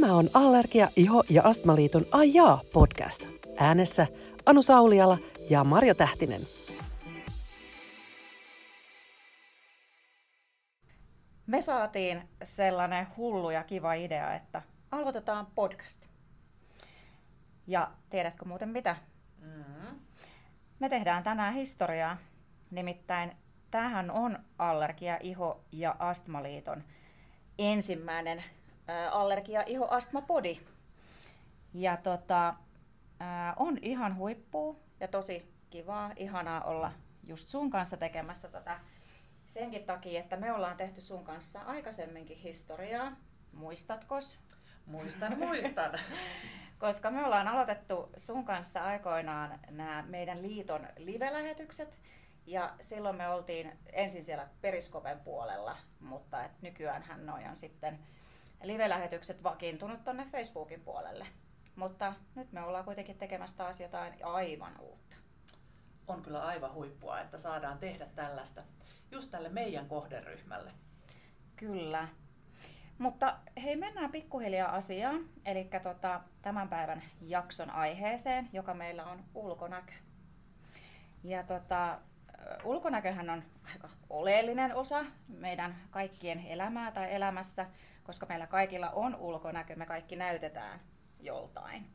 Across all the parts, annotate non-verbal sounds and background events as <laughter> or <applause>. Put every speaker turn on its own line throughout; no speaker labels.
Tämä on Allergia, Iho ja Astmaliiton Ajaa podcast. Äänessä Anu Sauliala ja Marjo Tähtinen.
Me saatiin sellainen hullu ja kiva idea, että aloitetaan podcast. Ja tiedätkö muuten mitä? Mm-hmm. Me tehdään tänään historiaa. Nimittäin tämähän on Allergia, Iho ja Astmaliiton ensimmäinen allergia, iho, astma, podi. Ja tota, on ihan huippu ja tosi kivaa, ihanaa olla just sun kanssa tekemässä tätä senkin takia, että me ollaan tehty sun kanssa aikaisemminkin historiaa. Muistatko?
Muistan, muistan. <laughs>
Koska me ollaan aloitettu sun kanssa aikoinaan nämä meidän liiton live-lähetykset. Ja silloin me oltiin ensin siellä Periskopen puolella, mutta et nykyään hän on sitten live-lähetykset vakiintunut tuonne Facebookin puolelle. Mutta nyt me ollaan kuitenkin tekemässä taas jotain aivan uutta.
On kyllä aivan huippua, että saadaan tehdä tällaista just tälle meidän kohderyhmälle.
Kyllä. Mutta hei, mennään pikkuhiljaa asiaan, eli tota, tämän päivän jakson aiheeseen, joka meillä on ulkonäkö. Ja tota, ulkonäköhän on aika oleellinen osa meidän kaikkien elämää tai elämässä koska meillä kaikilla on ulkonäkö, me kaikki näytetään joltain.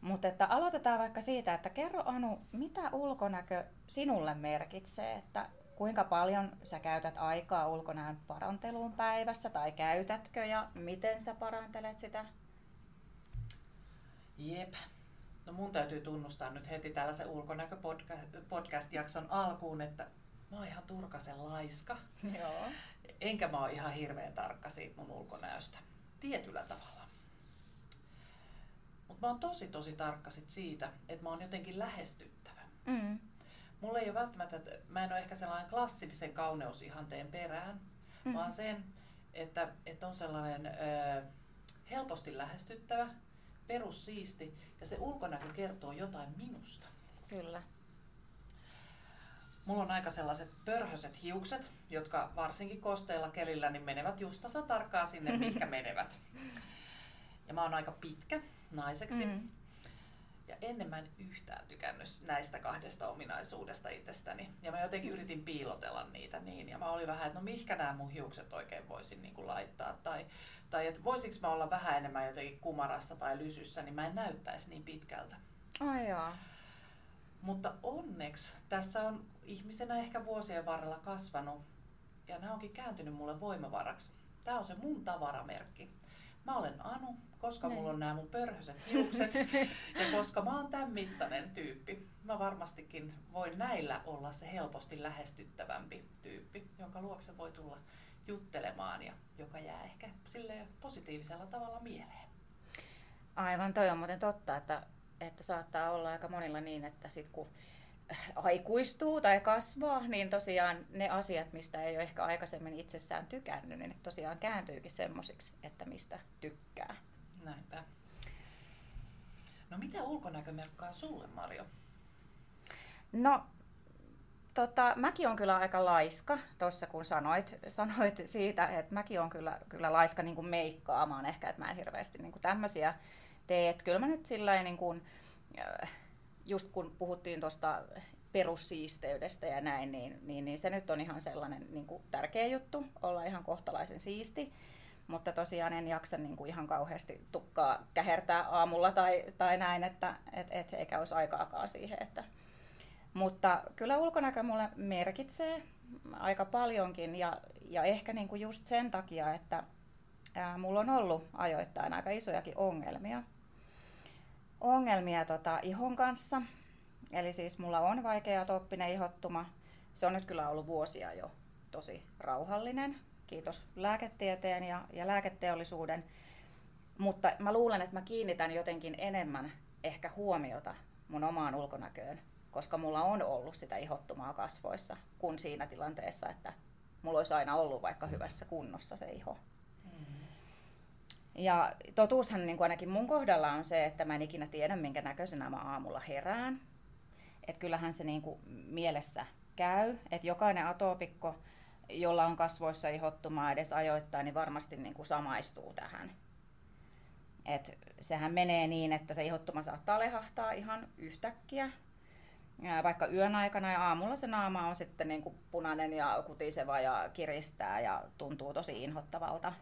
Mutta että aloitetaan vaikka siitä, että kerro Anu, mitä ulkonäkö sinulle merkitsee, että kuinka paljon sä käytät aikaa ulkonäön paranteluun päivässä tai käytätkö ja miten sä parantelet sitä?
Jep. No mun täytyy tunnustaa nyt heti tällaisen ulkonäköpodcast-jakson alkuun, että mä oon ihan turkasen laiska.
Joo.
Enkä mä ole ihan hirveän tarkka siitä mun ulkonäöstä. Tietyllä tavalla. Mutta mä oon tosi tosi tarkka sit siitä, että mä oon jotenkin lähestyttävä. Mm. Mulla ei ole välttämättä, että mä en ole ehkä sellainen klassisen kauneusihanteen perään, mm. vaan sen, että, että on sellainen ö, helposti lähestyttävä, perussiisti ja se ulkonäkö kertoo jotain minusta.
Kyllä.
Mulla on aika sellaiset pörhöset hiukset, jotka varsinkin kosteella kelillä niin menevät just tasa tarkkaan sinne, <laughs> mikä menevät. Ja mä oon aika pitkä naiseksi. Mm. Ja ennen mä en yhtään tykännyt näistä kahdesta ominaisuudesta itsestäni. Ja mä jotenkin yritin piilotella niitä niin. Ja mä olin vähän, että no mihinkä nämä mun hiukset oikein voisin niin kuin laittaa. Tai, tai että voisinko mä olla vähän enemmän jotenkin kumarassa tai lysyssä, niin mä en näyttäisi niin pitkältä.
Ai joo.
Mutta onneksi tässä on ihmisenä ehkä vuosien varrella kasvanut ja nämä onkin kääntynyt mulle voimavaraksi. Tämä on se mun tavaramerkki. Mä olen Anu, koska Nein. mulla on nämä mun pörhöiset hiukset <laughs> ja koska mä oon tämän mittainen tyyppi. Mä varmastikin voin näillä olla se helposti lähestyttävämpi tyyppi, jonka luokse voi tulla juttelemaan ja joka jää ehkä sille positiivisella tavalla mieleen.
Aivan, toi on muuten totta, että että saattaa olla aika monilla niin, että sit kun aikuistuu tai kasvaa, niin tosiaan ne asiat, mistä ei ole ehkä aikaisemmin itsessään tykännyt, niin tosiaan kääntyykin semmoisiksi, että mistä tykkää.
Näinpä. No mitä ulkonäkö merkkaa sulle, Marjo?
No, tota, mäkin on kyllä aika laiska, tuossa kun sanoit, sanoit siitä, että mäkin on kyllä, kyllä laiska niin kuin meikkaamaan ehkä, että mä en hirveästi niin kuin tämmöisiä teet. Kyllä mä nyt sillä niin kuin, äh, just kun puhuttiin tuosta perussiisteydestä ja näin, niin, niin, niin se nyt on ihan sellainen niin kuin tärkeä juttu, olla ihan kohtalaisen siisti. Mutta tosiaan en jaksa niin kuin ihan kauheasti tukkaa kähertää aamulla tai, tai näin, että et, et, eikä olisi aikaakaan siihen. Että. Mutta kyllä ulkonäkö mulle merkitsee aika paljonkin ja, ja ehkä niin kuin just sen takia, että ää, mulla on ollut ajoittain aika isojakin ongelmia ongelmia tota, ihon kanssa. Eli siis mulla on vaikea toppinen ihottuma. Se on nyt kyllä ollut vuosia jo tosi rauhallinen. Kiitos lääketieteen ja, ja lääketeollisuuden. Mutta mä luulen, että mä kiinnitän jotenkin enemmän ehkä huomiota mun omaan ulkonäköön, koska mulla on ollut sitä ihottumaa kasvoissa, kuin siinä tilanteessa, että mulla olisi aina ollut vaikka hyvässä kunnossa se iho. Ja totuushan niin kuin ainakin mun kohdalla on se, että mä en ikinä tiedä, minkä näköisenä mä aamulla herään. Että kyllähän se niin kuin mielessä käy, että jokainen atopikko, jolla on kasvoissa ihottumaa edes ajoittain, niin varmasti niin kuin samaistuu tähän. Et sehän menee niin, että se ihottuma saattaa lehahtaa ihan yhtäkkiä, vaikka yön aikana ja aamulla se naama on sitten niin kuin punainen ja kutiseva ja kiristää ja tuntuu tosi inhottavalta.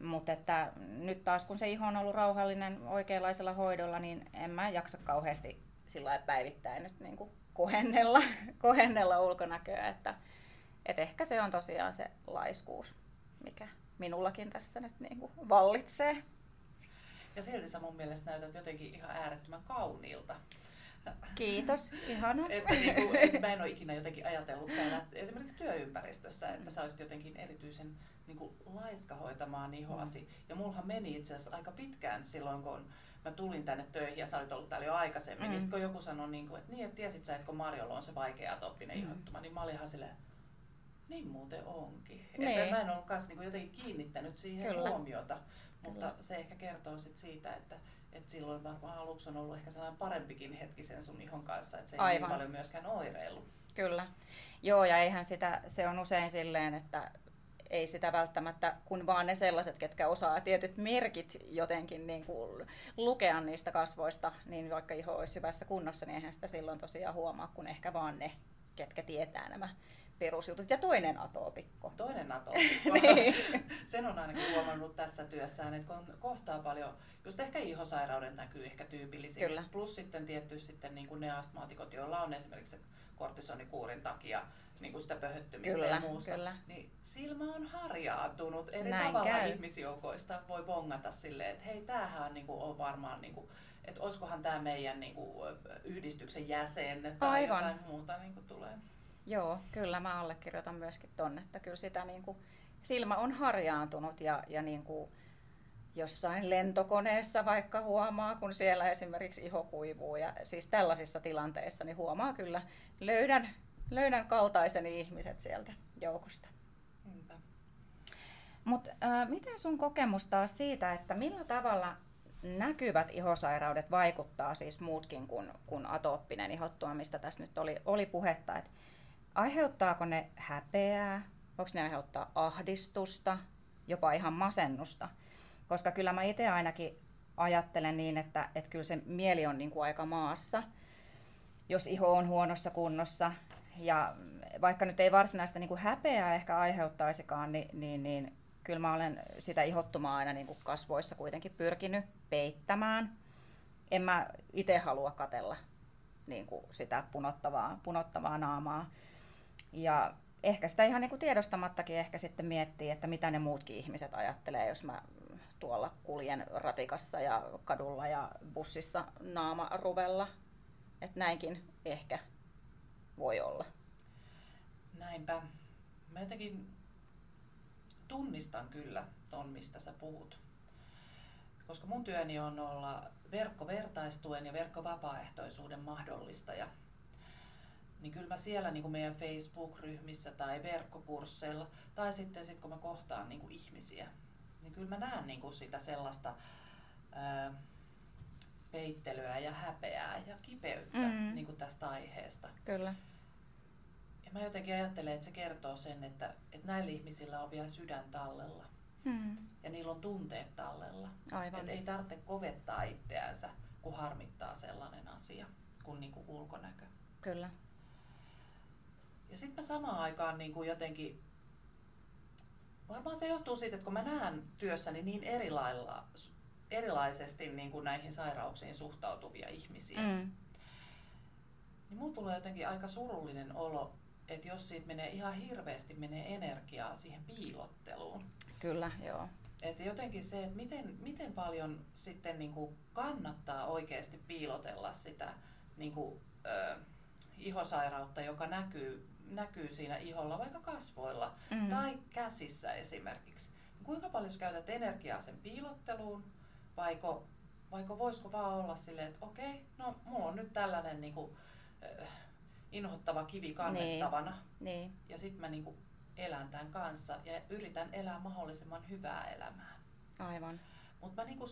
Mutta että nyt taas kun se iho on ollut rauhallinen oikeanlaisella hoidolla, niin en mä jaksa kauheasti sillä päivittäin nyt niin kuin kohennella, <laughs> kohennella ulkonäköä. Että, et ehkä se on tosiaan se laiskuus, mikä minullakin tässä nyt niin kuin vallitsee.
Ja silti sä mun mielestä näytät jotenkin ihan äärettömän kauniilta.
Kiitos, ihana. <laughs>
että, niin kuin, että mä en ole ikinä jotenkin ajatellut täällä esimerkiksi työympäristössä, että sä olisit jotenkin erityisen niin kuin, laiska hoitamaan ihoasi. Mm. Ja mullahan meni itse asiassa aika pitkään silloin, kun mä tulin tänne töihin ja sä olit ollut täällä jo aikaisemmin. Mm. Niin kun joku sanoi, niin kuin, että niin, että tiesit sä, että kun Marjolla on se vaikea toppinen mm. ihottuma, niin mä olin ihan silleen, niin muuten onkin. Niin. Että mä en ollut kanssa niin jotenkin kiinnittänyt siihen Kyllä. huomiota. Mutta Kyllä. se ehkä kertoo sit siitä, että, että silloin varmaan aluksi on ollut ehkä sellainen parempikin hetki sen sun ihon kanssa, että se ei niin Aivan. niin paljon myöskään oireillut.
Kyllä. Joo, ja eihän sitä, se on usein silleen, että ei sitä välttämättä, kun vaan ne sellaiset, ketkä osaa tietyt merkit jotenkin niin kuin lukea niistä kasvoista, niin vaikka iho olisi hyvässä kunnossa, niin eihän sitä silloin tosiaan huomaa, kun ehkä vaan ne, ketkä tietää nämä perusjutut. Ja toinen atoopikko.
Toinen <laughs> atoopikko. niin. Sen on ainakin huomannut tässä työssään, että kun kohtaa paljon, just ehkä ihosairauden näkyy ehkä tyypillisin. Kyllä. Plus sitten tietty sitten niin kuin ne astmaatikot, joilla on esimerkiksi kortisonikuurin takia niin kuin sitä pöhöttymistä kyllä, ja muusta. Kyllä. Niin silmä on harjaantunut. Eri Näin tavalla käy. ihmisjoukoista voi bongata silleen, että hei, tämähän niin kuin on varmaan, niin kuin, että olisikohan tämä meidän niin kuin, yhdistyksen jäsen tai Aivan. jotain muuta niin kuin tulee.
Joo, kyllä mä allekirjoitan myöskin tonne, että kyllä sitä niin kuin, silmä on harjaantunut ja, ja niin kuin, jossain lentokoneessa vaikka huomaa, kun siellä esimerkiksi iho kuivuu ja siis tällaisissa tilanteissa, niin huomaa kyllä, löydän, löydän kaltaiseni ihmiset sieltä joukosta. Mutta äh, miten sun kokemus taas siitä, että millä tavalla näkyvät ihosairaudet vaikuttaa siis muutkin kuin, kuin atooppinen ihottuma, mistä tässä nyt oli, oli puhetta, että Aiheuttaako ne häpeää? Voiko ne aiheuttaa ahdistusta, jopa ihan masennusta? Koska kyllä mä itse ainakin ajattelen niin, että, että kyllä se mieli on niin kuin aika maassa, jos iho on huonossa kunnossa. Ja vaikka nyt ei varsinaista niin kuin häpeää ehkä aiheuttaisikaan, niin, niin, niin kyllä mä olen sitä ihottumaa aina niin kuin kasvoissa kuitenkin pyrkinyt peittämään. En mä itse halua katella niin kuin sitä punottavaa, punottavaa naamaa. Ja ehkä sitä ihan niin kuin tiedostamattakin ehkä sitten miettii, että mitä ne muutkin ihmiset ajattelee, jos mä tuolla kuljen ratikassa ja kadulla ja bussissa naama ruvella. Että näinkin ehkä voi olla.
Näinpä. Mä jotenkin tunnistan kyllä ton, mistä sä puhut. Koska mun työni on olla verkkovertaistuen ja verkkovapaaehtoisuuden mahdollistaja niin kyllä mä siellä niin kuin meidän Facebook-ryhmissä tai verkkokursseilla tai sitten sit kun mä kohtaan niin kuin ihmisiä, niin kyllä mä näen niin kuin sitä sellaista ää, peittelyä ja häpeää ja kipeyttä mm-hmm. niin kuin tästä aiheesta.
Kyllä.
Ja mä jotenkin ajattelen, että se kertoo sen, että, että näillä ihmisillä on vielä sydän tallella. Mm. Ja niillä on tunteet tallella. Aivan. Että ei tarvitse kovettaa itseänsä, kun harmittaa sellainen asia kuin, niin kuin ulkonäkö.
Kyllä.
Ja sitten mä samaan aikaan niin kuin jotenkin, varmaan se johtuu siitä, että kun mä näen työssäni niin erilailla, erilaisesti niin kuin näihin sairauksiin suhtautuvia ihmisiä, mm. niin mulla tulee jotenkin aika surullinen olo, että jos siitä menee ihan hirveästi menee energiaa siihen piilotteluun.
Kyllä, joo.
Että jotenkin se, että miten, miten paljon sitten niin kuin kannattaa oikeasti piilotella sitä niin kuin, ö, ihosairautta, joka näkyy näkyy siinä iholla, vaikka kasvoilla mm. tai käsissä esimerkiksi. Kuinka paljon sä käytät energiaa sen piilotteluun, vaiko, vaiko voisiko vaan olla silleen, että okei, no mulla on nyt tällainen niin kuin, äh, inhottava kivi kannettavana. Niin. Niin. Ja sitten mä niin kuin, elän tämän kanssa ja yritän elää mahdollisimman hyvää elämää.
Aivan.
Mutta mä niin kuin,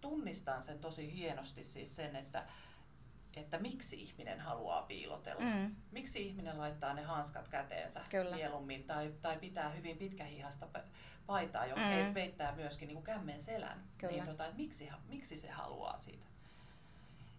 tunnistan sen tosi hienosti siis sen, että että miksi ihminen haluaa piilotella.
Mm.
Miksi ihminen laittaa ne hanskat käteensä
Kyllä.
mieluummin tai, tai pitää hyvin pitkähihasta pa- paitaa, joka
Mm.
peittää myöskin niin kuin kämmen selän.
Kyllä.
Niin, tota, että miksi, miksi se haluaa siitä.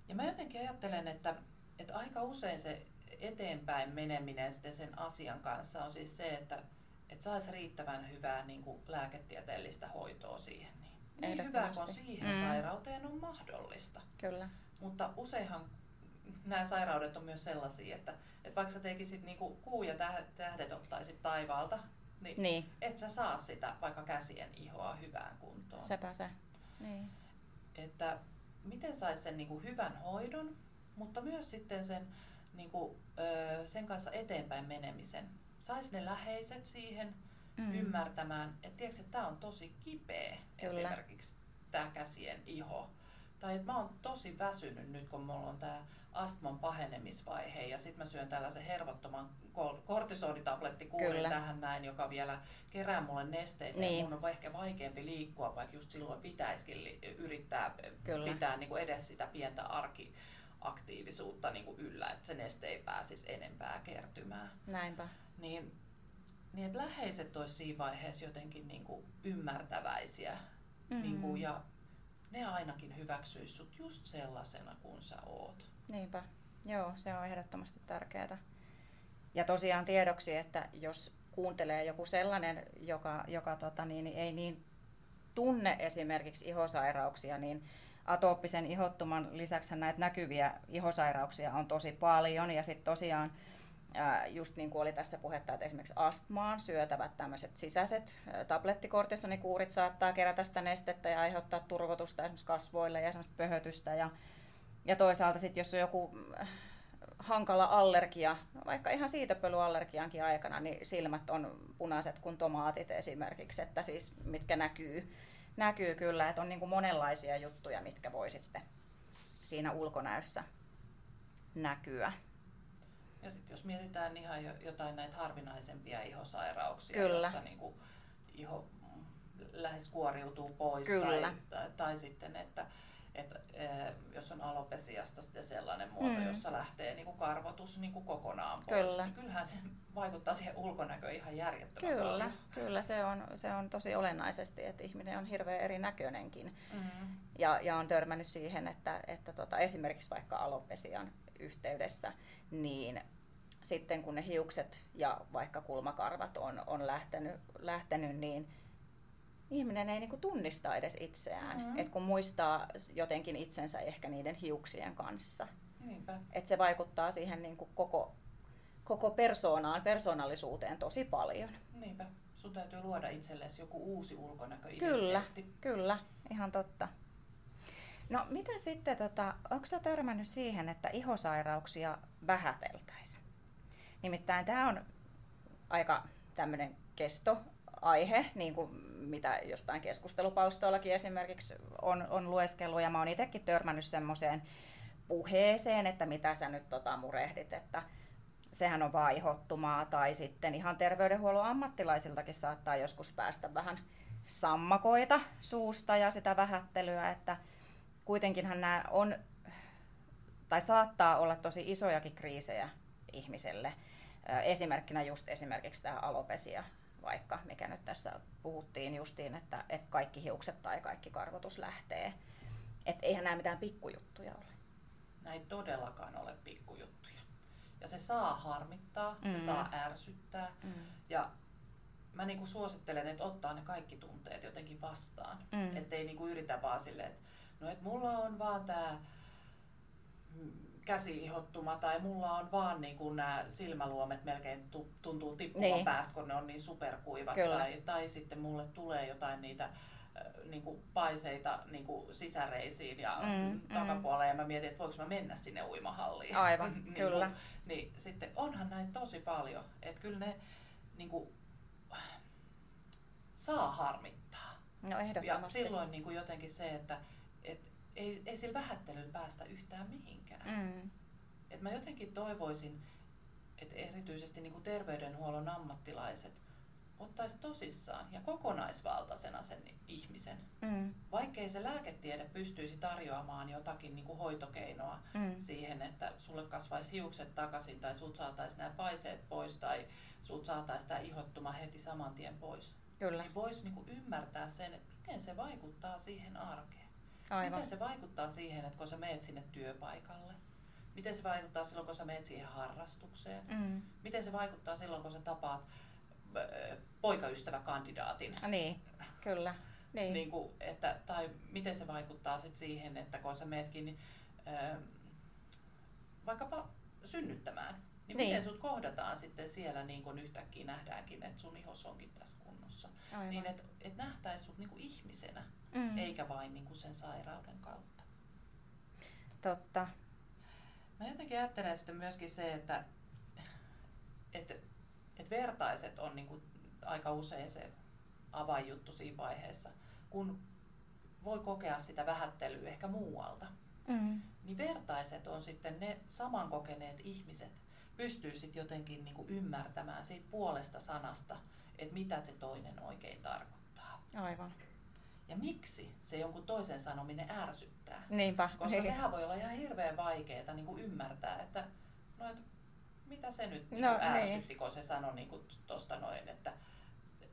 Ja mä jotenkin ajattelen, että, että aika usein se eteenpäin meneminen sitten sen asian kanssa on siis se, että, että saisi riittävän hyvää niin kuin lääketieteellistä hoitoa siihen. Niin, niin hyvä kuin siihen
Mm.
sairauteen on mahdollista.
Kyllä.
Mutta useinhan nämä sairaudet on myös sellaisia, että, että vaikka sä tekisit niin kuin kuu ja täh- tähdet ottaisit taivaalta, niin,
Niin,
et sä saa sitä vaikka käsien ihoa hyvään kuntoon.
sepä se. Niin.
Että miten saisi sen niin kuin hyvän hoidon, mutta myös sitten sen, niin kuin, sen kanssa eteenpäin menemisen. Saisi ne läheiset siihen mm. ymmärtämään, että tiedätkö, että tämä on tosi kipeä
Kyllä.
esimerkiksi tämä käsien iho. Tai että mä oon tosi väsynyt nyt, kun mulla on tämä astman pahenemisvaihe ja sitten mä syön tällaisen hervottoman kortisonitablettikuurin tähän näin, joka vielä kerää mulle nesteitä
Niin.
ja mun on ehkä vaikeampi liikkua, vaikka just silloin pitäisikin li- yrittää
Kyllä.
pitää niin kuin edes sitä pientä arkiaktiivisuutta niin kuin yllä, että se neste ei pääsisi enempää kertymään.
Näinpä.
Niin, niin että läheiset olisi siinä vaiheessa jotenkin niin kuin ymmärtäväisiä
Mm.
niin kuin, ja ne ainakin hyväksyis sut just sellaisena kuin sä oot.
Niinpä. Joo, se on ehdottomasti tärkeää. Ja tosiaan tiedoksi, että jos kuuntelee joku sellainen, joka, joka tota, niin, ei niin tunne esimerkiksi ihosairauksia, niin atooppisen ihottuman lisäksi näitä näkyviä ihosairauksia on tosi paljon. Ja sitten tosiaan, just niin kuin oli tässä puhetta, että esimerkiksi astmaan syötävät tämmöiset sisäiset tablettikortisonikuurit saattaa kerätä sitä nestettä ja aiheuttaa turvotusta esimerkiksi kasvoille ja esimerkiksi pöhötystä. Ja, ja toisaalta sitten, jos on joku äh, hankala allergia, vaikka ihan siitepölyallergiankin aikana, niin silmät on punaiset kuin tomaatit esimerkiksi, että siis mitkä näkyy, näkyy kyllä, että on niin kuin monenlaisia juttuja, mitkä voi sitten siinä ulkonäössä näkyä.
Ja sitten jos mietitään ihan jo- jotain näitä harvinaisempia ihosairauksia,
Kyllä.
jossa niinku iho mm, lähes kuoriutuu pois,
Kyllä.
Tai, tai, sitten, että että eh, jos on alopesiasta sitten sellainen muoto,
Mm.
jossa lähtee niinku karvotus niinku kokonaan pois,
Kyllä.
niin kyllähän se vaikuttaa siihen ulkonäköön ihan järjettömän
Kyllä,
paljon.
kyllä se on, se on tosi olennaisesti, että ihminen on hirveän erinäköinenkin.
Mm.
Ja, ja on törmännyt siihen, että, että tota, esimerkiksi vaikka alopesian yhteydessä, niin sitten kun ne hiukset ja vaikka kulmakarvat on, on lähtenyt, lähtenyt, niin ihminen ei niinku tunnista edes itseään.
Mm.
Et kun muistaa jotenkin itsensä ehkä niiden hiuksien kanssa.
Niinpä.
Et se vaikuttaa siihen niinku koko, koko persoonaan, persoonallisuuteen tosi paljon.
Niinpä. Sun täytyy luoda itsellesi joku uusi ulkonäkö
Kyllä, kyllä, ihan totta. No mitä sitten, tota, onko sä törmännyt siihen, että ihosairauksia vähäteltäisiin? Nimittäin tämä on aika tämmöinen kestoaihe, niin kuin mitä jostain keskustelupalstoillakin esimerkiksi on, on lueskellut, ja mä oon itsekin törmännyt semmoiseen puheeseen, että mitä sä nyt tota murehdit, että sehän on vaan ihottumaa, tai sitten ihan terveydenhuollon ammattilaisiltakin saattaa joskus päästä vähän sammakoita suusta ja sitä vähättelyä, että kuitenkinhan nämä on, tai saattaa olla tosi isojakin kriisejä ihmiselle. Esimerkkinä just esimerkiksi tämä alopesia, vaikka mikä nyt tässä puhuttiin justiin, että, että kaikki hiukset tai kaikki karvotus lähtee. Että eihän nämä mitään pikkujuttuja ole.
Ei todellakaan ole pikkujuttuja. Ja se saa harmittaa,
Mm.
se saa ärsyttää.
Mm.
Ja mä niinku suosittelen, että ottaa ne kaikki tunteet jotenkin vastaan.
Mm.
Että ei niinku yritä vaan silleen, että no et mulla on vaan tää mm, käsiihottuma tai mulla on vaan niinku nämä silmäluomet melkein tu- tuntuu tippuvan
Niin.
niin. päästä, kun ne on niin superkuivat.
Kyllä.
Tai, tai sitten mulle tulee jotain niitä äh, niinku paiseita niinku sisäreisiin ja
Mm,
mm,
mm.
takapuolelle ja mä mietin, että voinko mä mennä sinne uimahalliin.
Aivan,
Niinku, <laughs>
kyllä.
Niin sitten onhan näin tosi paljon, että kyllä ne niinku, saa harmittaa.
No
Ja
ehdottomasti.
silloin niin kuin jotenkin se, että et ei, ei sillä vähättelyllä päästä yhtään mihinkään.
Mm.
Et mä jotenkin toivoisin, että erityisesti niin kuin terveydenhuollon ammattilaiset ottaisi tosissaan ja kokonaisvaltaisena sen ihmisen.
Mm.
Vaikkei se lääketiede pystyisi tarjoamaan jotakin niin kuin hoitokeinoa
Mm.
siihen, että sulle kasvaisi hiukset takaisin tai sut saataisiin nämä paiseet pois tai sut saataisiin tämä ihottuma heti saman tien pois.
Kyllä,
Niin voisi niin kuin ymmärtää sen, että miten se vaikuttaa siihen arkeen.
Aivan.
Miten se vaikuttaa siihen, että kun sä meet sinne työpaikalle? Miten se vaikuttaa silloin, kun sä meet siihen harrastukseen?
Mm.
Miten se vaikuttaa silloin, kun sä tapaat ö, poikaystäväkandidaatin?
Niin, kyllä. Niin.
Niin kuin, että, tai miten se vaikuttaa sit siihen, että kun sä meetkin niin, ö, vaikkapa synnyttämään, niin,
Niin.
niin miten sut kohdataan sitten siellä niin kun yhtäkkiä nähdäänkin, että sun ihos onkin tässä kunnossa.
Aivan.
Niin, että et nähtäis sut niin kuin ihmisenä,
mm.
eikä vain niin kuin sen sairauden kautta.
Totta.
Mä jotenkin ajattelen sitten myöskin se, että, että, että vertaiset on niin kuin aika usein se avainjuttu siinä vaiheessa, kun voi kokea sitä vähättelyä ehkä muualta.
Mm.
Niin vertaiset on sitten ne samankokeneet ihmiset, pystyy sitten jotenkin niin kuin ymmärtämään siitä puolesta sanasta, että mitä se toinen oikein tarkoittaa.
Aivan.
Ja miksi se jonkun toisen sanominen ärsyttää.
Niinpä.
Koska
niin.
sehän voi olla ihan hirveän vaikeaa niin kuin ymmärtää, että no, et, mitä se nyt
No,
no,
niin.
ärsytti, kun se sanoi niin tuosta noin, että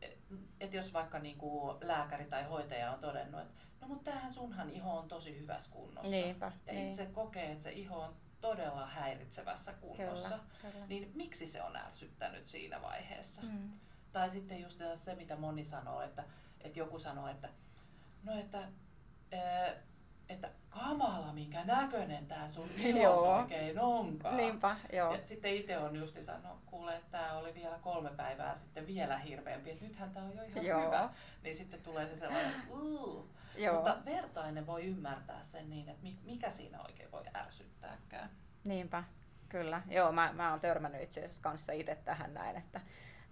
et, et jos vaikka niin kuin lääkäri tai hoitaja on todennut, että no mutta tämähän sunhan iho on tosi hyvässä kunnossa.
Niinpä.
ja
niin.
itse kokee, että se iho on todella häiritsevässä kunnossa.
Kyllä, kyllä.
Niin miksi se on ärsyttänyt siinä vaiheessa?
Mm.
Tai sitten just se, mitä moni sanoo, että, että joku sanoo, että no että, ää, että kamala, minkä näköinen tämä sun <laughs>
Joo.
oikein onkaan.
Niinpä, joo.
Ja sitten itse on justi sanonut, kuule, että tämä oli vielä kolme päivää sitten vielä hirveämpi, että nythän tämä on jo ihan
Joo.
hyvä. Niin sitten tulee se sellainen, että.
Joo.
Mutta vertainen voi ymmärtää sen niin, että mi- mikä siinä oikein voi ärsyttääkään.
Niinpä, kyllä. Joo, mä, mä oon törmännyt itse asiassa kanssa itse tähän näin, että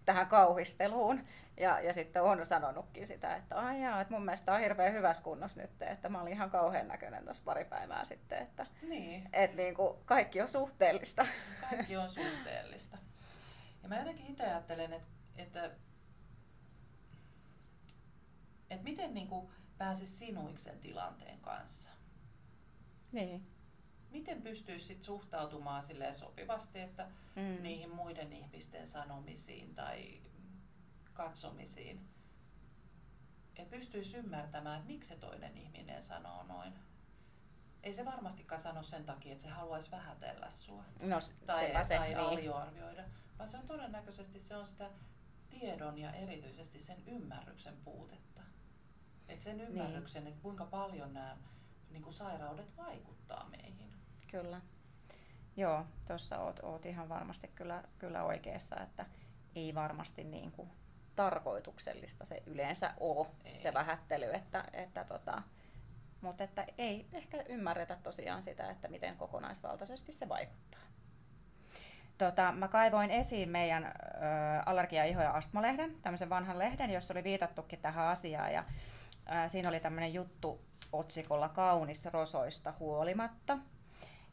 tähän kauhisteluun. Ja, ja sitten on sanonutkin sitä, että ai jaa, että mun mielestä on hirveän hyvässä kunnossa nyt, että mä olin ihan kauhean näköinen tuossa pari päivää sitten, että
Niin.
et niin kuin kaikki on suhteellista.
Kaikki on <laughs> suhteellista. Ja mä jotenkin itse ajattelen, että, että, että miten niin kuin pääsisi sinuiksi sen tilanteen kanssa.
Niin.
Miten pystyisi sit suhtautumaan silleen sopivasti, että
Mm.
niihin muiden ihmisten sanomisiin tai katsomisiin. Että pystyisi ymmärtämään, että miksi se toinen ihminen sanoo noin. Ei se varmastikaan sano sen takia, että se haluaisi vähätellä sua
No
tai,
sepä se,
tai
niin.
aliarvioida, vaan se on todennäköisesti se on sitä tiedon ja erityisesti sen ymmärryksen puutetta. Et sen
Niin.
ymmärryksen, että kuinka paljon nämä niin kuin sairaudet vaikuttaa meihin.
Kyllä. Joo, tuossa oot, oot ihan varmasti kyllä, kyllä oikeassa, että ei varmasti niin kuin tarkoituksellista se yleensä ole,
Ei.
se vähättely, että, että tota, mutta että ei ehkä ymmärretä tosiaan sitä, että miten kokonaisvaltaisesti se vaikuttaa. Tota, mä kaivoin esiin meidän ö, allergia, iho ja astmalehden, tämmöisen vanhan lehden, jossa oli viitattukin tähän asiaan. Ja, ö, siinä oli tämmöinen juttu otsikolla Kaunis rosoista huolimatta.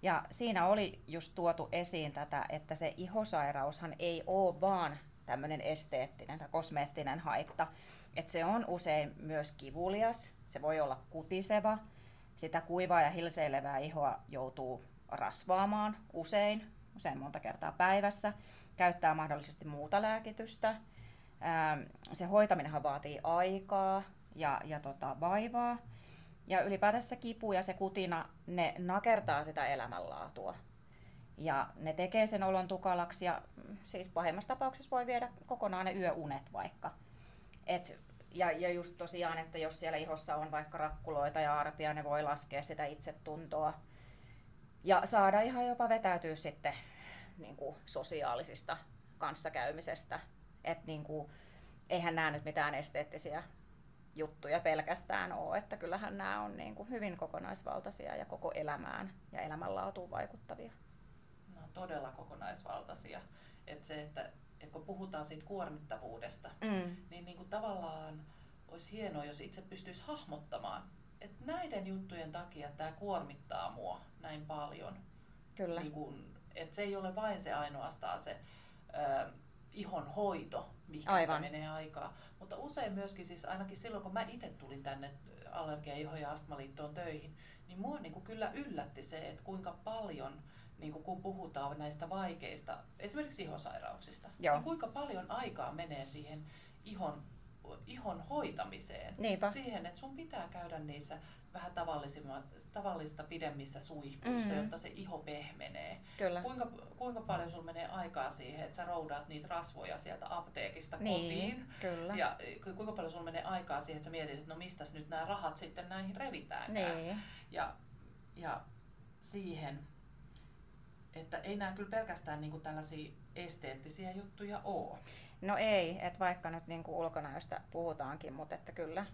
Ja siinä oli just tuotu esiin tätä, että se ihosairaushan ei ole vaan tämmöinen esteettinen tai kosmeettinen haitta. Että se on usein myös kivulias, se voi olla kutiseva, sitä kuivaa ja hilseilevää ihoa joutuu rasvaamaan usein, usein monta kertaa päivässä, käyttää mahdollisesti muuta lääkitystä. Se hoitaminenhan vaatii aikaa ja, ja tota, vaivaa. Ja ylipäätänsä kipu ja se kutina, ne nakertaa sitä elämänlaatua. Ja ne tekee sen olon tukalaksi ja mm, siis pahimmassa tapauksessa voi viedä kokonaan ne yöunet vaikka. Et, ja, ja just tosiaan, että jos siellä ihossa on vaikka rakkuloita ja arpia, ne voi laskea sitä itsetuntoa. Ja saada ihan jopa vetäytyä sitten niin kuin sosiaalisista kanssakäymisestä. Että niin kuin, eihän nämä nyt mitään esteettisiä juttuja pelkästään ole, että kyllähän nämä on niin kuin hyvin kokonaisvaltaisia ja koko elämään ja elämänlaatuun vaikuttavia.
Ne on todella kokonaisvaltaisia. Et se, että, että kun puhutaan siitä kuormittavuudesta,
Mm.
niin, niin kuin tavallaan olisi hienoa, jos itse pystyisi hahmottamaan, että näiden juttujen takia tämä kuormittaa mua näin paljon.
Kyllä.
Niin kuin, että se ei ole vain se ainoastaan se ö, ihon hoito, mihin
Aivan.
menee aikaa. Mutta usein myöskin siis ainakin silloin, kun mä itse tulin tänne allergia-, iho- ja astmaliittoon töihin, niin mua niin kuin kyllä yllätti se, että kuinka paljon niin kuin kun puhutaan näistä vaikeista, esimerkiksi ihosairauksista,
Joo.
niin kuinka paljon aikaa menee siihen ihon, ihon hoitamiseen.
Niinpä.
Siihen, että sun pitää käydä niissä vähän tavallisimmat, tavallista pidemmissä suihkuissa,
Mhm.
jotta se iho pehmenee.
Kyllä.
Kuinka, kuinka paljon sulla menee aikaa siihen, että sä roudaat niitä rasvoja sieltä apteekista
Niin,
kotiin?
kyllä.
Ja ku- kuinka paljon sulla menee aikaa siihen, että sä mietit, että no mistäs nyt nämä rahat sitten näihin revitäänkään.
Niin.
Ja, ja siihen, että ei nämä kyllä pelkästään niinku tällaisia esteettisiä juttuja ole.
No ei, että vaikka nyt niin kuin ulkonäöstä puhutaankin, mutta että kyllä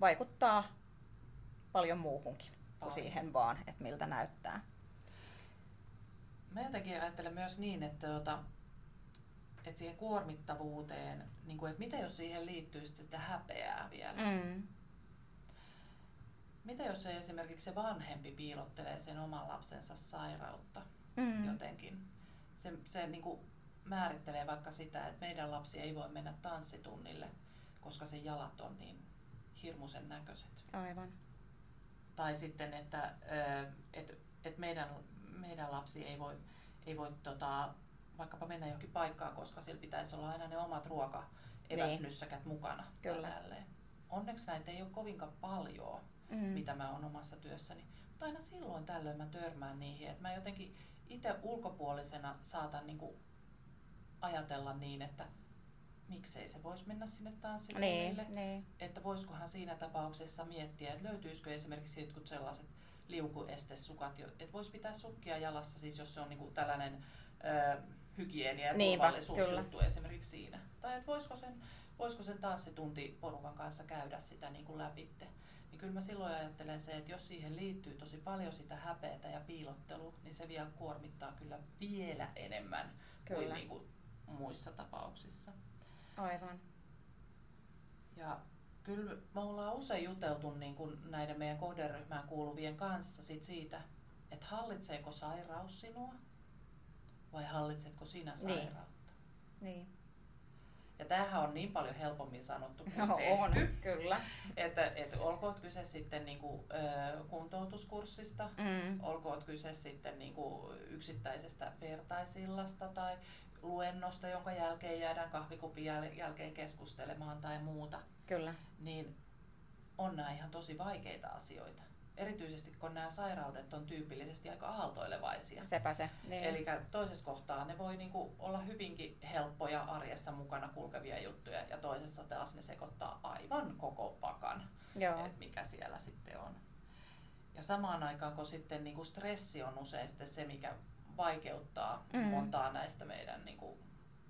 vaikuttaa paljon muuhunkin kuin
Paljon.
siihen vaan, että miltä näyttää.
Mä jotenkin ajattelen myös niin, että, tota, että siihen kuormittavuuteen, niin kuin, että mitä jos siihen liittyy sitä häpeää vielä?
Mm.
Mitä jos se esimerkiksi se vanhempi piilottelee sen oman lapsensa sairautta
Mm.
jotenkin? Se, se niin kuin määrittelee vaikka sitä, että meidän lapsi ei voi mennä tanssitunnille, koska sen jalat on niin hirmuisen näköiset.
Aivan.
Tai sitten, että ö, et, et meidän, meidän lapsi ei voi, ei voi tota, vaikkapa mennä johonkin paikkaan, koska sillä pitäisi olla aina ne omat ruokaeväsnyssäkät mukana. tai
Kyllä.
tälleen. Onneksi näitä ei ole kovinkaan paljon,
Mm.
mitä mä oon omassa työssäni. Mutta aina silloin tällöin mä törmään niihin, että mä jotenkin itse ulkopuolisena saatan niinku ajatella niin, että miksei se voisi mennä sinne tanssitunnille.
Niin, niin.
Että voisikohan siinä tapauksessa miettiä, että löytyisikö esimerkiksi jotkut sellaiset liukuestesukat, että voisi pitää sukkia jalassa, siis jos se on niinku tällainen ö, hygienia ja
Niinpä,
turvallisuusjuttu esimerkiksi siinä. Tai että voisiko sen, voisiko sen tanssitunti porukan kanssa käydä sitä niinku läpitte. Niin kyllä mä silloin ajattelen se, että jos siihen liittyy tosi paljon sitä häpeätä ja piilottelua, niin se vielä kuormittaa kyllä vielä enemmän kuin
Kyllä.
niinku muissa tapauksissa.
Aivan.
Ja kyllä me ollaan usein juteltu niin kuin näiden meidän kohderyhmään kuuluvien kanssa sit siitä, että hallitseeko sairaus sinua vai hallitsetko sinä
Niin.
sairautta.
Niin.
Ja tämähän on niin paljon helpommin sanottu kuin
No
tehty.
on, kyllä.
Että, että olkoon kyse sitten niin kuin, kuntoutuskurssista,
Mm.
olkoon kyse sitten niin kuin yksittäisestä vertaisillasta tai luennosta, jonka jälkeen jäädään kahvikupin jäl- jälkeen keskustelemaan tai muuta.
Kyllä.
niin on nämä ihan tosi vaikeita asioita. Erityisesti kun nämä sairaudet on tyypillisesti aika aaltoilevaisia.
Sepä se. Niin.
Eli toisessa kohtaa ne voi niinku olla hyvinkin helppoja arjessa mukana kulkevia juttuja ja toisessa taas ne sekoittaa aivan koko pakan,
Joo.
et mikä siellä sitten on. Ja samaan aikaan, kun sitten niinku stressi on usein sitten se, mikä vaikeuttaa
Mm.
montaa näistä meidän niinku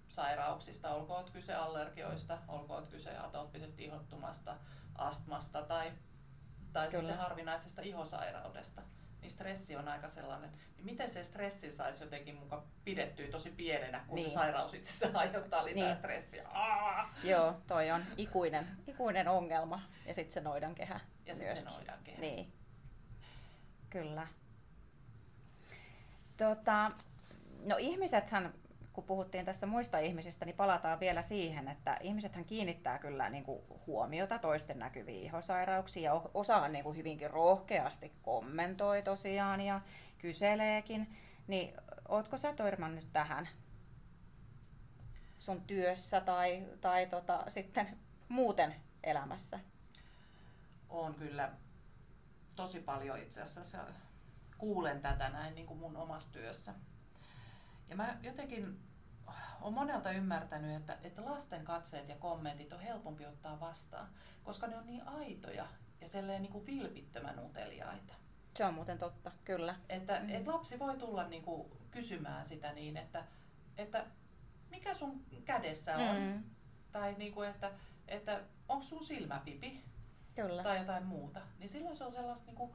sairauksista, olkoon kyse allergioista, olkoon kyse atooppisesta ihottumasta, astmasta tai, tai
Kyllä.
sitten harvinaisesta ihosairaudesta. Niin stressi on aika sellainen, niin miten se stressi saisi jotenkin muka pidettyä tosi pienenä, kun
Niin.
se sairaus itsessään aiheuttaa lisää
Niin.
stressiä. Aa!
Joo, toi on ikuinen, ikuinen ongelma. Ja sitten se noidankehä
Ja sitten se noidankehä.
Niin. Kyllä. Tota, no ihmisethän, kun puhuttiin tässä muista ihmisistä, niin palataan vielä siihen, että ihmisethän kiinnittää kyllä niin kuin huomiota toisten näkyviin ihosairauksiin ja o- osahan niin kuin hyvinkin rohkeasti kommentoi tosiaan ja kyseleekin. Niin ootko sä törmännyt tähän sun työssä tai, tai tota, sitten muuten elämässä?
on kyllä tosi paljon itse asiassa kuulen tätä näin niin kuin mun omassa työssä. Ja mä jotenkin olen monelta ymmärtänyt, että, että lasten katseet ja kommentit on helpompi ottaa vastaan, koska ne on niin aitoja ja selleen niin kuin vilpittömän uteliaita.
Se on muuten totta, kyllä.
Että
Mm.
mm. et lapsi voi tulla niin kuin kysymään sitä niin, että, että mikä sun kädessä on,
Mm,
tai niin kuin, että, että onko sun silmäpipi,
kyllä.
tai jotain muuta, niin silloin se on sellaista niin kuin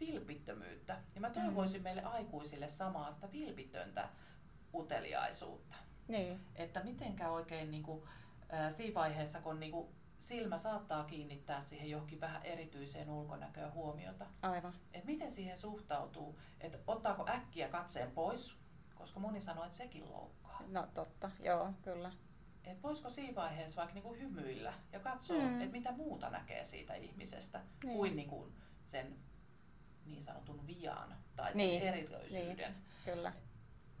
vilpittömyyttä. Ja mä toivoisin mm. meille aikuisille samaa sitä vilpitöntä uteliaisuutta.
Niin,
Että mitenkä oikein niin kuin, ää, siinä vaiheessa, kun niin kuin silmä saattaa kiinnittää siihen johonkin vähän erityiseen ulkonäköön huomiota,
aivan.
että miten siihen suhtautuu, että ottaako äkkiä katseen pois, koska moni sanoo, että sekin loukkaa.
No totta, joo, kyllä.
Et voisiko siinä vaiheessa vaikka niinku hymyillä ja katsoa,
Mm.
että mitä muuta näkee siitä ihmisestä
Niin.
kuin niinku sen niin sanotun vian tai sen
Niin.
erilöisyyden.
Kyllä.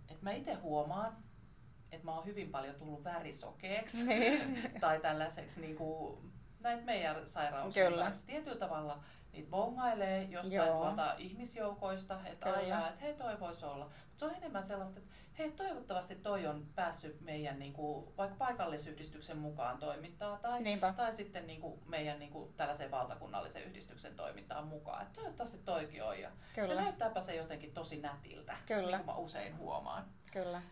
Et mä itse huomaan, että mä oon hyvin paljon tullut värisokeeksi
Niin.
tai tällaiseksi niinku, näitä meidän sairaus
Kyllä.
kanssa tietyllä tavalla niitä bongailee jostain
Joo.
tuolta ihmisjoukoista, että ajaa, että hei toi voisi olla. Mutta se on enemmän sellaista, että hei toivottavasti toi on päässyt meidän niinku, vaikka paikallisyhdistyksen mukaan toimintaa tai,
Niinpä.
tai sitten niinku, meidän niinku, tällaisen valtakunnallisen yhdistyksen toimintaan mukaan. Et toivottavasti toikin on. Ja, ja
Kyllä,
näyttääpä se jotenkin tosi nätiltä,
Kyllä.
niin kuin mä usein huomaan.
kyllä.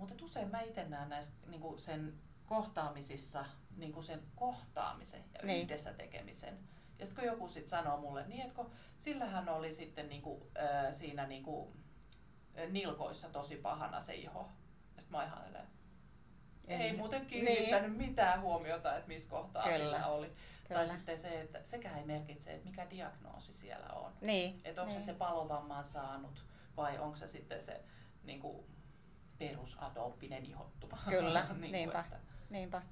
Mutta usein mä itse näen näissä niin sen kohtaamisissa niin kuin sen kohtaamisen ja
Niin.
niin. yhdessä tekemisen. Ja sitten kun joku sit sanoo mulle, niin että sillähän oli sitten niin kuin, äh, siinä niin kuin, äh, nilkoissa tosi pahana se iho. Ja sitten mä ihan silleen,
En-
ei muuten kiinnittänyt niin. mitään huomiota, että missä kohtaa
Kyllä.
sillä oli.
Kyllä.
Tai sitten se, että sekään ei merkitse, että mikä diagnoosi siellä on.
Niin.
Että onko
niin.
se se palovamman saanut vai onko se sitten se niin kuin, perusadooppinen ihottuma. <laughs>
Kyllä,
niin
niinpä.
Että,
Niinpä.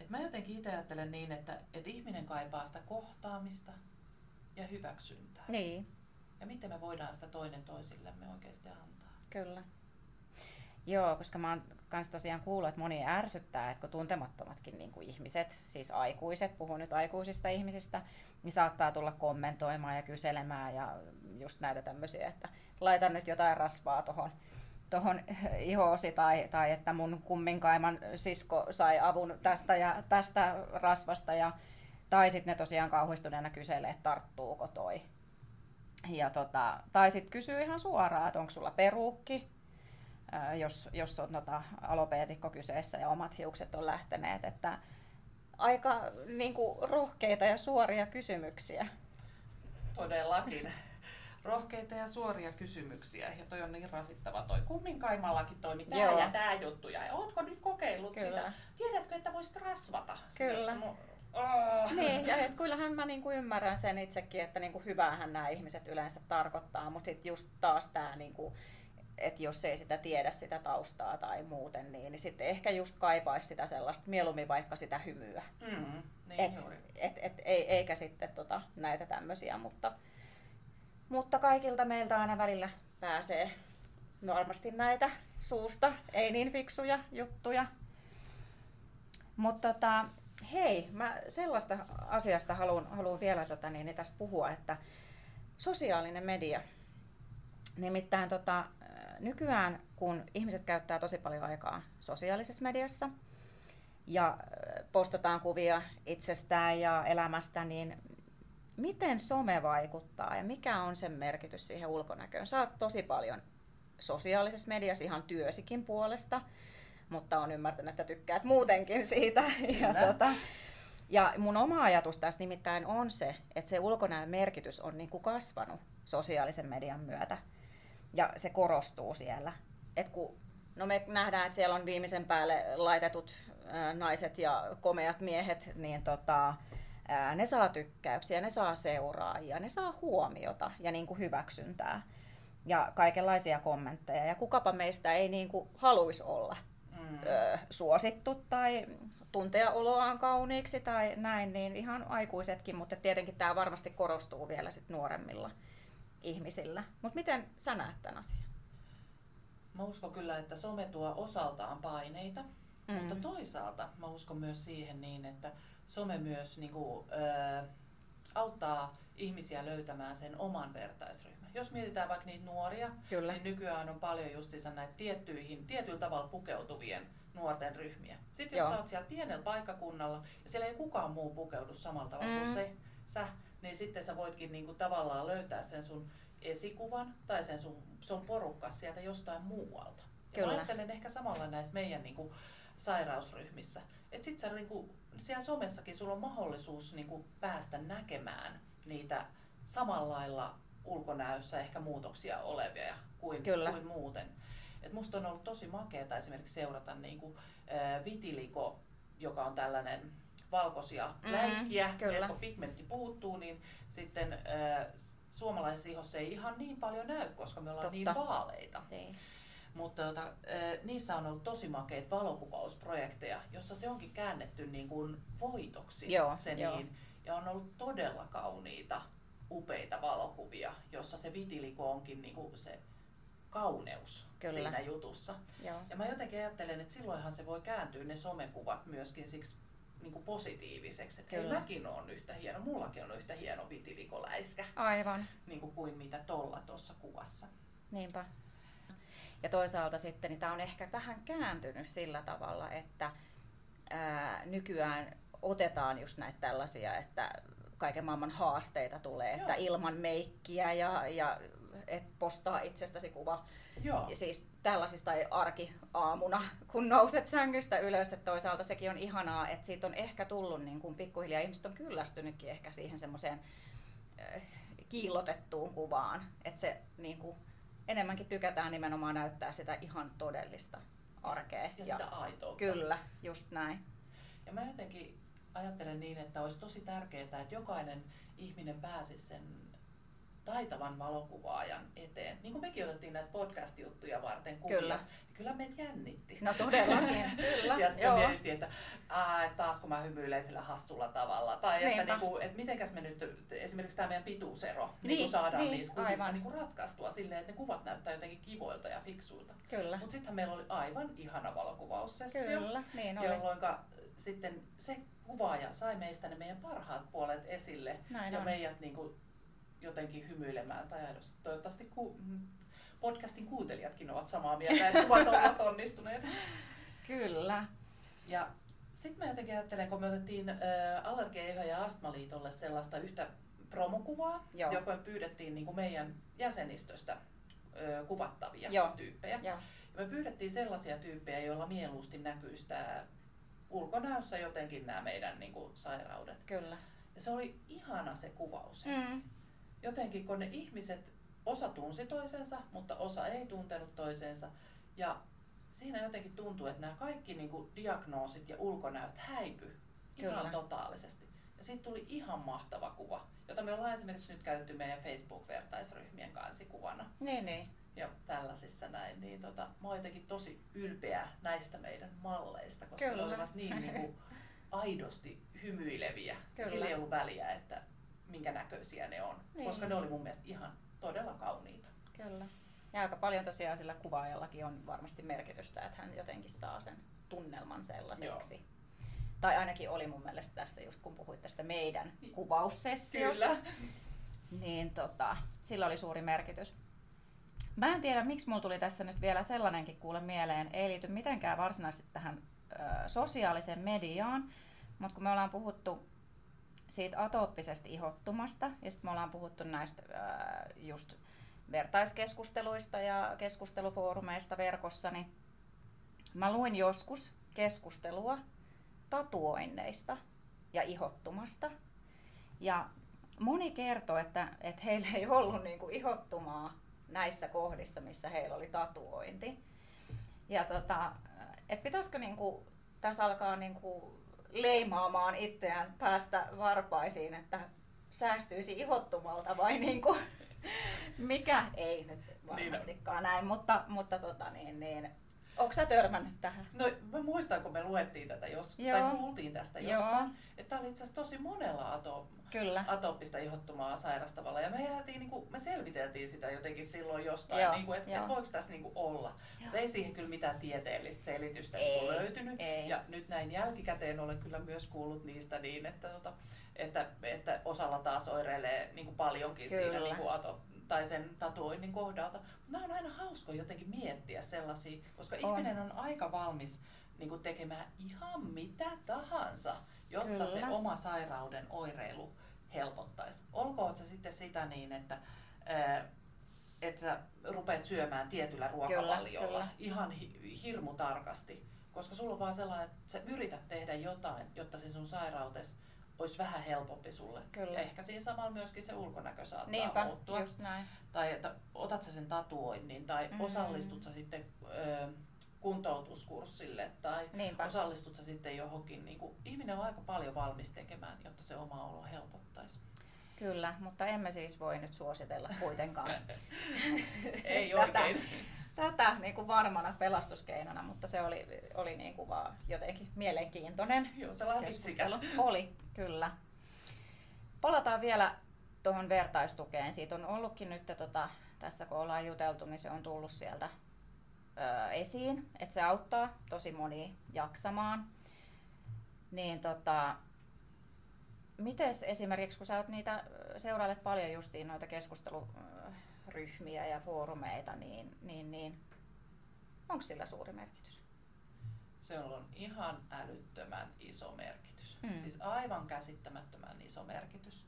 et mä jotenkin itse ajattelen niin, että, että ihminen kaipaa sitä kohtaamista ja hyväksyntää.
Niin,
Ja miten me voidaan sitä toinen toisillemme oikeasti antaa.
kyllä. Joo, koska mä oon kans tosiaan kuullut, että moni ärsyttää, että kun tuntemattomatkin niin kuin ihmiset, siis aikuiset, puhun nyt aikuisista ihmisistä, niin saattaa tulla kommentoimaan ja kyselemään ja just näitä tämmöisiä, että laitan nyt jotain rasvaa tuohon tohon ihoosi tai, tai että mun kumminkaiman sisko sai avun tästä ja tästä rasvasta ja tai sitten ne tosiaan kauhistuneena kyselee, että tarttuuko toi. Ja tota, tai sitten kysyy ihan suoraan, että onko sulla peruukki, jos, jos on tota, alopeetikko kyseessä ja omat hiukset on lähteneet. Että aika niin kuin, rohkeita ja suoria kysymyksiä.
Todellakin. Rohkeita ja suoria kysymyksiä. Ja toi on niin rasittava toi. Kumminkaimallakin toimi tää
Joo.
ja tää juttu. Ja ootko nyt kokeillut
Kyllä.
sitä? Tiedätkö, että voisit rasvata?
Kyllä.
No, oh.
Niin, ja et <laughs> kyllähän mä niinku ymmärrän sen itsekin, että niinku hyväähän nämä ihmiset yleensä tarkoittaa, mutta sitten just taas tämä, niinku, että jos ei sitä tiedä sitä taustaa tai muuten, niin, niin sitten ehkä just kaipaisi sitä sellaista, mieluummin vaikka sitä hymyä.
Mm, niin
Et,
juuri.
et, et, ei, eikä sitten tota, näitä tämmöisiä, mutta, mutta kaikilta meiltä aina välillä pääsee varmasti näitä suusta, ei niin fiksuja juttuja. Mutta tota, hei, mä sellaista asiasta haluan, haluan vielä tota, niin, niin tässä puhua, että sosiaalinen media, nimittäin tota, nykyään kun ihmiset käyttää tosi paljon aikaa sosiaalisessa mediassa, ja postataan kuvia itsestään ja elämästä, niin miten some vaikuttaa ja mikä on sen merkitys siihen ulkonäköön? Sä oot tosi paljon sosiaalisessa mediassa ihan työsikin puolesta, mutta on ymmärtänyt, että tykkäät muutenkin siitä. <laughs> Ja, tota, ja mun oma ajatus tässä nimittäin on se, että se ulkonäön merkitys on niin kuin kasvanut sosiaalisen median myötä. Ja se korostuu siellä. Et kun, no me nähdään, että siellä on viimeisen päälle laitetut ää, naiset ja komeat miehet, niin tota, ää, ne saa tykkäyksiä, ne saa seuraajia, ne saa huomiota ja niin kuin hyväksyntää ja kaikenlaisia kommentteja. Ja kukapa meistä ei niin kuin haluaisi olla
Mm.
ö, suosittu tai tuntea oloaan kauniiksi tai näin, niin ihan aikuisetkin, mutta tietenkin tämä varmasti korostuu vielä sit nuoremmilla ihmisillä. Mutta miten sä näet tämän asian?
Mä uskon kyllä, että some tuo osaltaan paineita,
Mm.
mutta toisaalta mä uskon myös siihen niin, että some myös niinku, ö, auttaa ihmisiä löytämään sen oman vertaisryhmän. Jos mietitään vaikka niitä nuoria,
Kyllä.
niin nykyään on paljon justiinsa näitä tiettyihin, tietyllä tavalla pukeutuvien nuorten ryhmiä. Sitten jos
Joo.
sä oot siellä pienellä paikkakunnalla ja siellä ei kukaan muu pukeudu samalla tavalla
Mm.
kuin se, sä, niin sitten sä voitkin niinku tavallaan löytää sen sun esikuvan tai sen sun, sun porukka sieltä jostain muualta. Ja
Kyllä.
mä ajattelen ehkä samalla näissä meidän niinku sairausryhmissä. Että sit sä niinku, siellä somessakin sulla on mahdollisuus niinku päästä näkemään niitä samalla lailla ulkonäössä ehkä muutoksia olevia kuin,
Kyllä.
kuin muuten. Et musta on ollut tosi makeata esimerkiksi seurata niinku, äh, vitiliko, joka on tällainen valkoisia mm, läikkiä,
kyllä.
kun pigmentti puuttuu, niin sitten äh, suomalaisessa ihossa ei ihan niin paljon näy, koska me ollaan
Totta.
niin vaaleita.
Niin.
Mutta tota, niissä on ollut tosi makeita valokuvausprojekteja, jossa se onkin käännetty niin kuin voitoksi.
Joo,
se
joo.
Niin, ja on ollut todella kauniita, upeita valokuvia, jossa se vitiliko onkin niin kuin se kauneus
Kyllä.
siinä jutussa.
Joo.
Ja mä jotenkin ajattelen, että silloinhan se voi kääntyä ne somekuvat myöskin siksi niin kuin positiiviseksi. Että
Kyllä.
mäkin on yhtä hieno, mullakin on yhtä hieno vitilikoläiskä
Aivan.
niin kuin, kuin mitä tolla tuossa kuvassa.
Niinpä. Ja toisaalta sitten niin tämä on ehkä vähän kääntynyt sillä tavalla, että ää, nykyään otetaan just näitä tällaisia, että kaiken maailman haasteita tulee,
Joo.
että ilman meikkiä ja, ja et postaa itsestäsi kuva.
Joo,
Ja siis tällaisista ei arkiaamuna, kun nouset sängystä ylös, että toisaalta sekin on ihanaa, että siitä on ehkä tullut niin kuin pikkuhiljaa, ihmiset on kyllästynytkin ehkä siihen semmoiseen äh, kiillotettuun kuvaan, että se niin kuin, enemmänkin tykätään nimenomaan näyttää sitä ihan todellista arkea.
ja sitä aitoutta.
Kyllä, just näin.
Ja mä jotenkin ajattelen niin, että olisi tosi tärkeää, että jokainen ihminen pääsisi sen taitavan valokuvaajan eteen. Niin kuin mekin otettiin näitä podcast-juttuja varten kuvia,
Kyllä.
niin kyllä meitä jännitti.
No todellakin, <laughs> kyllä.
Ja sitten
joo.
mietittiin, että et taas kun mä hymyilen sillä hassulla tavalla. Tai että,
Niinpä.
niinku, että mitenkäs me nyt, esimerkiksi tämä meidän pituusero, niin,
Niin,
niin saadaan
niin,
niissä kuvissa
aivan.
niinku ratkaistua silleen, että ne kuvat näyttää jotenkin kivoilta ja fiksuilta.
Kyllä,
Mutta sittenhän meillä oli aivan ihana valokuvaussessio.
kyllä, niin oli.
Jolloin sitten se kuvaaja sai meistä ne meidän parhaat puolet esille
Näin
ja
on.
meidät niin kuin jotenkin hymyilemään. Tai aidosti- toivottavasti ku, mm, podcastin kuuntelijatkin ovat samaa mieltä, että kuvat ovat <laughs> onnistuneet.
Kyllä.
Ja sitten mä jotenkin ajattelen, kun me otettiin Allergia- ja Astmaliitolle sellaista yhtä promokuvaa,
Joo.
joka me pyydettiin niin kuin meidän jäsenistöstä äh, kuvattavia
Joo.
tyyppejä.
Joo.
Ja me pyydettiin sellaisia tyyppejä, joilla mieluusti näkyisi tämä ulkonäössä jotenkin nämä meidän niin kuin, sairaudet.
Kyllä.
Ja se oli ihana se kuvaus.
Mm.
Jotenkin kun ne ihmiset, osa tunsi toisensa, mutta osa ei tuntenut toisensa. Ja siinä jotenkin tuntuu, että nämä kaikki niin kuin, diagnoosit ja ulkonäöt häipy ihan
Kyllä.
totaalisesti. Ja siitä tuli ihan mahtava kuva, jota me ollaan esimerkiksi nyt käytetty meidän Facebook-vertaisryhmien kanssa kuvana
Niin, niin.
ja tällaisissa näin, niin tota, mä oon jotenkin tosi ylpeä näistä meidän malleista, koska
Kyllä.
ne olivat niin, niin kuin, aidosti hymyileviä.
Kyllä.
Sillä ei ollut väliä, että minkä näköisiä ne on,
Niin.
koska ne oli mun mielestä ihan todella kauniita.
Kyllä. Ja aika paljon tosiaan sillä kuvaajallakin on varmasti merkitystä, että hän jotenkin saa sen tunnelman sellaiseksi.
Joo.
Tai ainakin oli mun mielestä tässä just kun puhuit tästä meidän kuvaussessiosta,
Kyllä. <laughs>
niin tota, sillä oli suuri merkitys. Mä en tiedä, miksi mulla tuli tässä nyt vielä sellainenkin kuule mieleen, ei liity mitenkään varsinaisesti tähän ö, sosiaaliseen mediaan, mutta kun me ollaan puhuttu siitä atooppisesta ihottumasta, ja sitten me ollaan puhuttu näistä ö, just vertaiskeskusteluista ja keskustelufoorumeista verkossa, niin mä luin joskus keskustelua tatuoinneista ja ihottumasta. Ja moni kertoi, että, että heillä ei ollut niinku ihottumaa näissä kohdissa, missä heillä oli tatuointi. Ja tota, et pitäisikö niinku, tässä alkaa niinku leimaamaan itseään päästä varpaisiin, että säästyisi ihottumalta vai niinku, mikä? Ei nyt varmastikaan näin, mutta, mutta tota niin, niin, onko sä törmännyt tähän?
No mä muistan, kun me luettiin tätä jos,
Joo.
tai kuultiin tästä
Joo.
jostain, että tämä oli itse asiassa tosi monella ato,
Kyllä.
atooppista ihottumaa sairastavalla. Ja me, jäätiin, niin kuin, me selviteltiin sitä jotenkin silloin jostain,
Joo,
niin kuin, että, että voiko tässä niin kuin olla. Mutta ei siihen kyllä mitään tieteellistä selitystä
Ei,
niin löytynyt.
ei.
Ja nyt näin jälkikäteen olen kyllä myös kuullut niistä niin, että, tota, että, että osalla taas oireilee niin kuin paljonkin
Kyllä.
siinä niin kuin ato, tai sen tatuoinnin kohdalta. Nämä on aina hauskoja jotenkin miettiä sellaisia, koska
On.
ihminen on aika valmis niin kuin tekemään ihan mitä tahansa, jotta
Kyllä.
se oma sairauden oireilu helpottaisi. Olkoon se sitten sitä niin, että että sä rupeat syömään tietyllä ruokavaliolla
kyllä.
ihan hi- hirmu tarkasti, koska sulla on vaan sellainen, että sä yrität tehdä jotain, jotta se sun sairautes olisi vähän helpompi sulle.
Kyllä.
Ja ehkä siinä samalla myöskin se ulkonäkö saattaa
Niinpä,
muuttua.
just näin.
Tai että otat sä sen tatuoinnin tai
Mm.
mm. osallistut sä sitten ö, kuntoutuskurssille tai
Niinpä.
osallistut sä sitten johonkin. Niin kuin, ihminen on aika paljon valmis tekemään, jotta se oma olo helpottaisi.
Kyllä, mutta emme siis voi nyt suositella kuitenkaan <laughs> <laughs>
Ei
tätä,
oikein.
tätä niin kuin varmana pelastuskeinona, mutta se oli, oli niin kuin vaan jotenkin mielenkiintoinen
Joo, sellainen vitsikäs.
keskustelu. <laughs> Oli, kyllä. Palataan vielä tuohon vertaistukeen. Siitä on ollutkin nyt tota, tässä kun ollaan juteltu, niin se on tullut sieltä ö, esiin, että se auttaa tosi moni jaksamaan. Niin tota, mites esimerkiksi, kun sä oot niitä, seurailet paljon justiin noita keskusteluryhmiä ja foorumeita, niin, niin, niin onko sillä suuri merkitys?
Se on ihan älyttömän iso merkitys.
Mm.
Siis aivan käsittämättömän iso merkitys.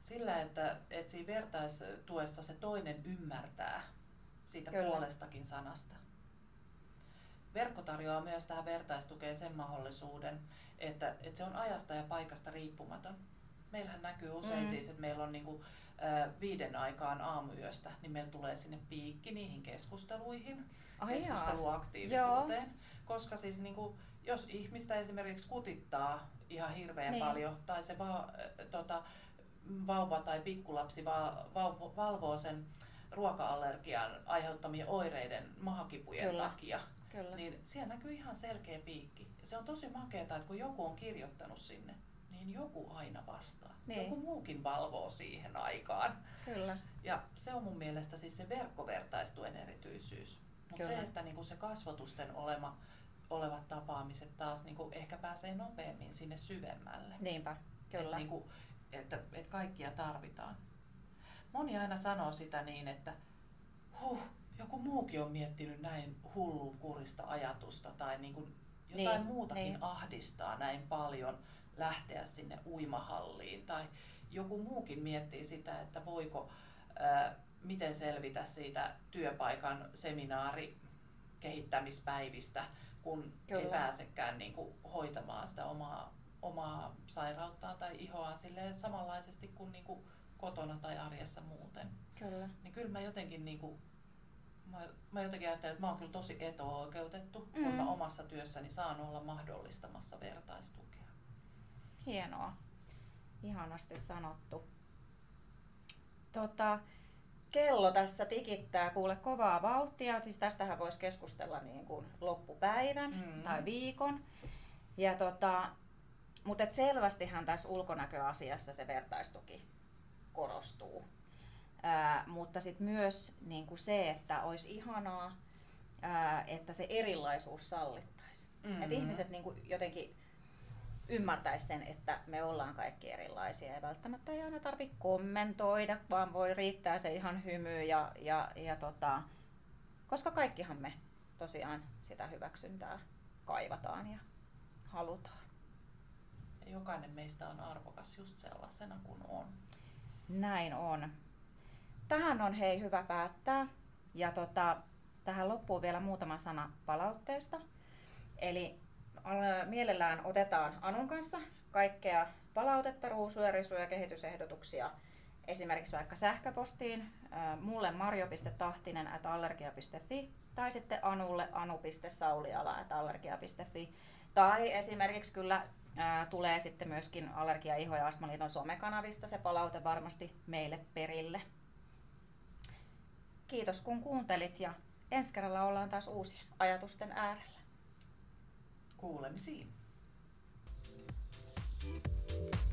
Sillä, että, että siinä vertaistuessa se toinen ymmärtää siitä
Kyllä.
puolestakin sanasta. Verkko tarjoaa myös tähän vertaistukeen sen mahdollisuuden, että, että se on ajasta ja paikasta riippumaton. Meillähän näkyy usein
Mm.
siis, että meillä on niinku, ä, viiden aikaan aamuyöstä, niin meillä tulee sinne piikki niihin keskusteluihin,
Ai
keskusteluaktiivisuuteen. Koska siis niinku, jos ihmistä esimerkiksi kutittaa ihan hirveän
Niin.
niin. paljon, tai se va, äh, tota, vauva tai pikkulapsi va, vauvo, valvoo sen ruoka-allergian aiheuttamien oireiden mahakipujen
Kyllä.
takia,
Kyllä.
niin siellä näkyy ihan selkeä piikki. Se on tosi makeeta, että kun joku on kirjoittanut sinne, niin joku aina vastaa.
Niin.
Joku muukin valvoo siihen aikaan.
Kyllä.
Ja se on mun mielestä siis se verkkovertaistuen erityisyys. Mutta se, että niinku se kasvotusten olema, olevat tapaamiset taas niinku ehkä pääsee nopeammin sinne syvemmälle.
Niinpä, kyllä.
Et niinku, että, että kaikkia tarvitaan. Moni aina sanoo sitä niin, että huh, joku muukin on miettinyt näin hullun kurista ajatusta tai niinku jotain
Niin,
muutakin
niin.
ahdistaa näin paljon lähteä sinne uimahalliin tai joku muukin miettii sitä, että voiko, ää, miten selvitä siitä työpaikan seminaari kehittämispäivistä, kun Kyllä. ei pääsekään niin kuin, hoitamaan sitä omaa, omaa sairauttaan tai ihoa silleen samanlaisesti kuin, niin kuin kotona tai arjessa muuten.
Kyllä.
Niin kyllä mä jotenkin, niin kuin, mä, mä jotenkin ajattelen, että mä oon kyllä tosi eto-oikeutettu, mm. kun mä omassa työssäni saan olla mahdollistamassa vertaistukea.
Hienoa. Ihanasti sanottu. Tota, kello tässä tikittää kuule kovaa vauhtia. Siis tästähän voisi keskustella niin kuin loppupäivän
Mm.
tai viikon. Ja tota, mutta et selvästihän tässä ulkonäköasiassa se vertaistuki korostuu. Ää, mutta sitten myös niin kuin se, että olisi ihanaa, ää, että se erilaisuus sallittaisi.
Mm.
Että ihmiset niin kuin jotenkin ymmärtäisi sen, että me ollaan kaikki erilaisia ja välttämättä ei aina tarvitse kommentoida, vaan voi riittää se ihan hymy ja, ja, ja tota, koska kaikkihan me tosiaan sitä hyväksyntää kaivataan ja halutaan.
Jokainen meistä on arvokas just sellaisena kuin on.
Näin on. Tähän on hei hyvä päättää. Ja tota, tähän loppuu vielä muutama sana palautteesta. Eli ä, mielellään otetaan Anun kanssa kaikkea palautetta, ruusuja, risuja, kehitysehdotuksia esimerkiksi vaikka sähköpostiin ä, mulle marjo.tahtinen at allergia.fi tai sitten Anulle anu.sauliala at allergia.fi tai esimerkiksi kyllä ää, tulee sitten myöskin Allergia, Iho ja Astmaliiton somekanavista se palaute varmasti meille perille. Kiitos kun kuuntelit ja ensi kerralla ollaan taas uusien ajatusten äärellä.
Kuulemisiin.
Thank